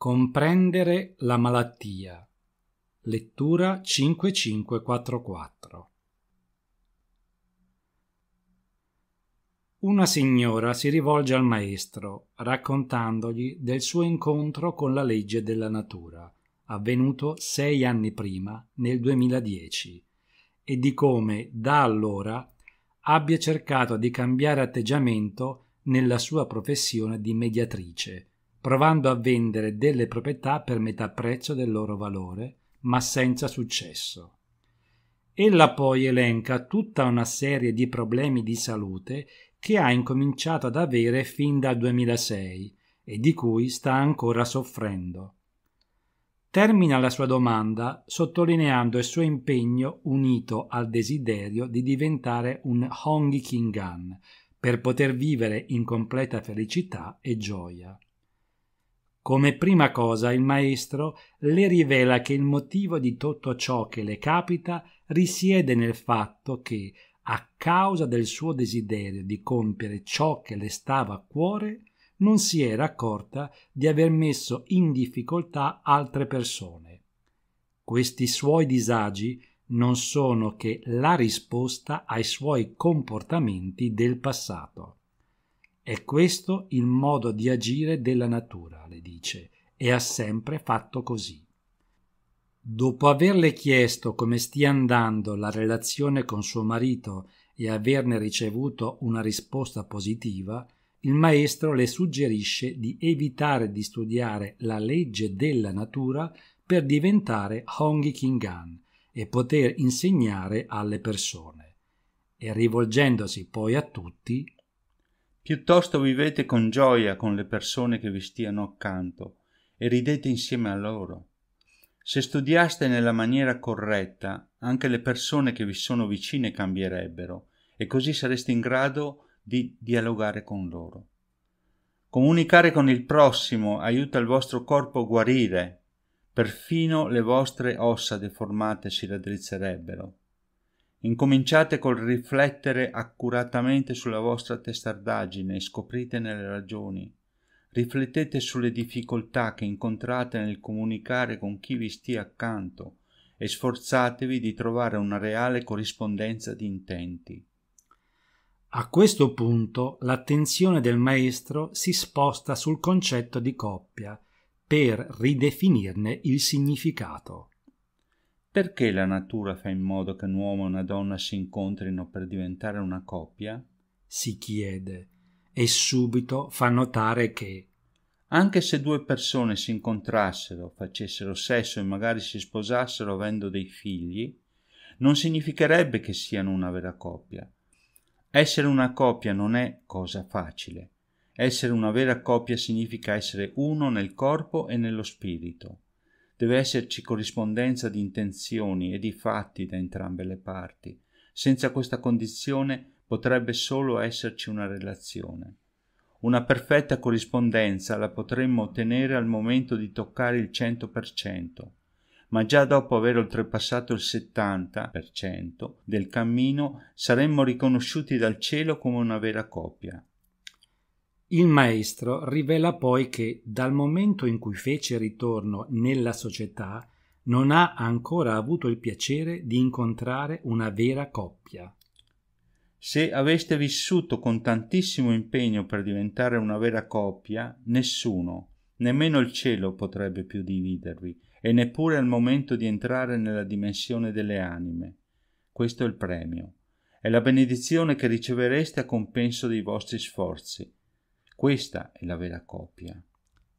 Comprendere la malattia. Lettura 5544. Una signora si rivolge al maestro raccontandogli del suo incontro con la legge della natura, avvenuto sei anni prima, nel 2010, e di come da allora abbia cercato di cambiare atteggiamento nella sua professione di mediatrice provando a vendere delle proprietà per metà prezzo del loro valore, ma senza successo. Ella poi elenca tutta una serie di problemi di salute che ha incominciato ad avere fin dal 2006 e di cui sta ancora soffrendo. Termina la sua domanda sottolineando il suo impegno unito al desiderio di diventare un Hongi Kingan per poter vivere in completa felicità e gioia. Come prima cosa il maestro le rivela che il motivo di tutto ciò che le capita risiede nel fatto che, a causa del suo desiderio di compiere ciò che le stava a cuore, non si era accorta di aver messo in difficoltà altre persone. Questi suoi disagi non sono che la risposta ai suoi comportamenti del passato. È questo il modo di agire della natura, dice, e ha sempre fatto così. Dopo averle chiesto come stia andando la relazione con suo marito e averne ricevuto una risposta positiva, il maestro le suggerisce di evitare di studiare la legge della natura per diventare Hongi Kingan e poter insegnare alle persone. E rivolgendosi poi a tutti, Piuttosto vivete con gioia con le persone che vi stiano accanto e ridete insieme a loro. Se studiaste nella maniera corretta, anche le persone che vi sono vicine cambierebbero e così sareste in grado di dialogare con loro. Comunicare con il prossimo aiuta il vostro corpo a guarire, perfino le vostre ossa deformate si raddrizzerebbero. Incominciate col riflettere accuratamente sulla vostra testardaggine e scopritene le ragioni. Riflettete sulle difficoltà che incontrate nel comunicare con chi vi stia accanto e sforzatevi di trovare una reale corrispondenza di intenti. A questo punto l'attenzione del maestro si sposta sul concetto di coppia per ridefinirne il significato. Perché la natura fa in modo che un uomo e una donna si incontrino per diventare una coppia? si chiede, e subito fa notare che anche se due persone si incontrassero, facessero sesso e magari si sposassero avendo dei figli, non significherebbe che siano una vera coppia. Essere una coppia non è cosa facile. Essere una vera coppia significa essere uno nel corpo e nello spirito. Deve esserci corrispondenza di intenzioni e di fatti da entrambe le parti. Senza questa condizione potrebbe solo esserci una relazione. Una perfetta corrispondenza la potremmo ottenere al momento di toccare il 100%, ma già dopo aver oltrepassato il 70% del cammino saremmo riconosciuti dal cielo come una vera coppia. Il maestro rivela poi che dal momento in cui fece ritorno nella società non ha ancora avuto il piacere di incontrare una vera coppia. Se aveste vissuto con tantissimo impegno per diventare una vera coppia, nessuno, nemmeno il cielo potrebbe più dividervi, e neppure al momento di entrare nella dimensione delle anime. Questo è il premio. È la benedizione che ricevereste a compenso dei vostri sforzi questa è la vera coppia.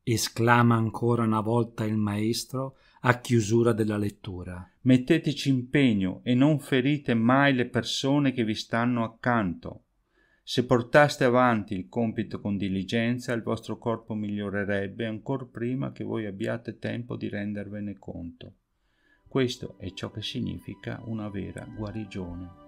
esclama ancora una volta il maestro a chiusura della lettura. Metteteci impegno e non ferite mai le persone che vi stanno accanto. Se portaste avanti il compito con diligenza, il vostro corpo migliorerebbe ancor prima che voi abbiate tempo di rendervene conto. Questo è ciò che significa una vera guarigione.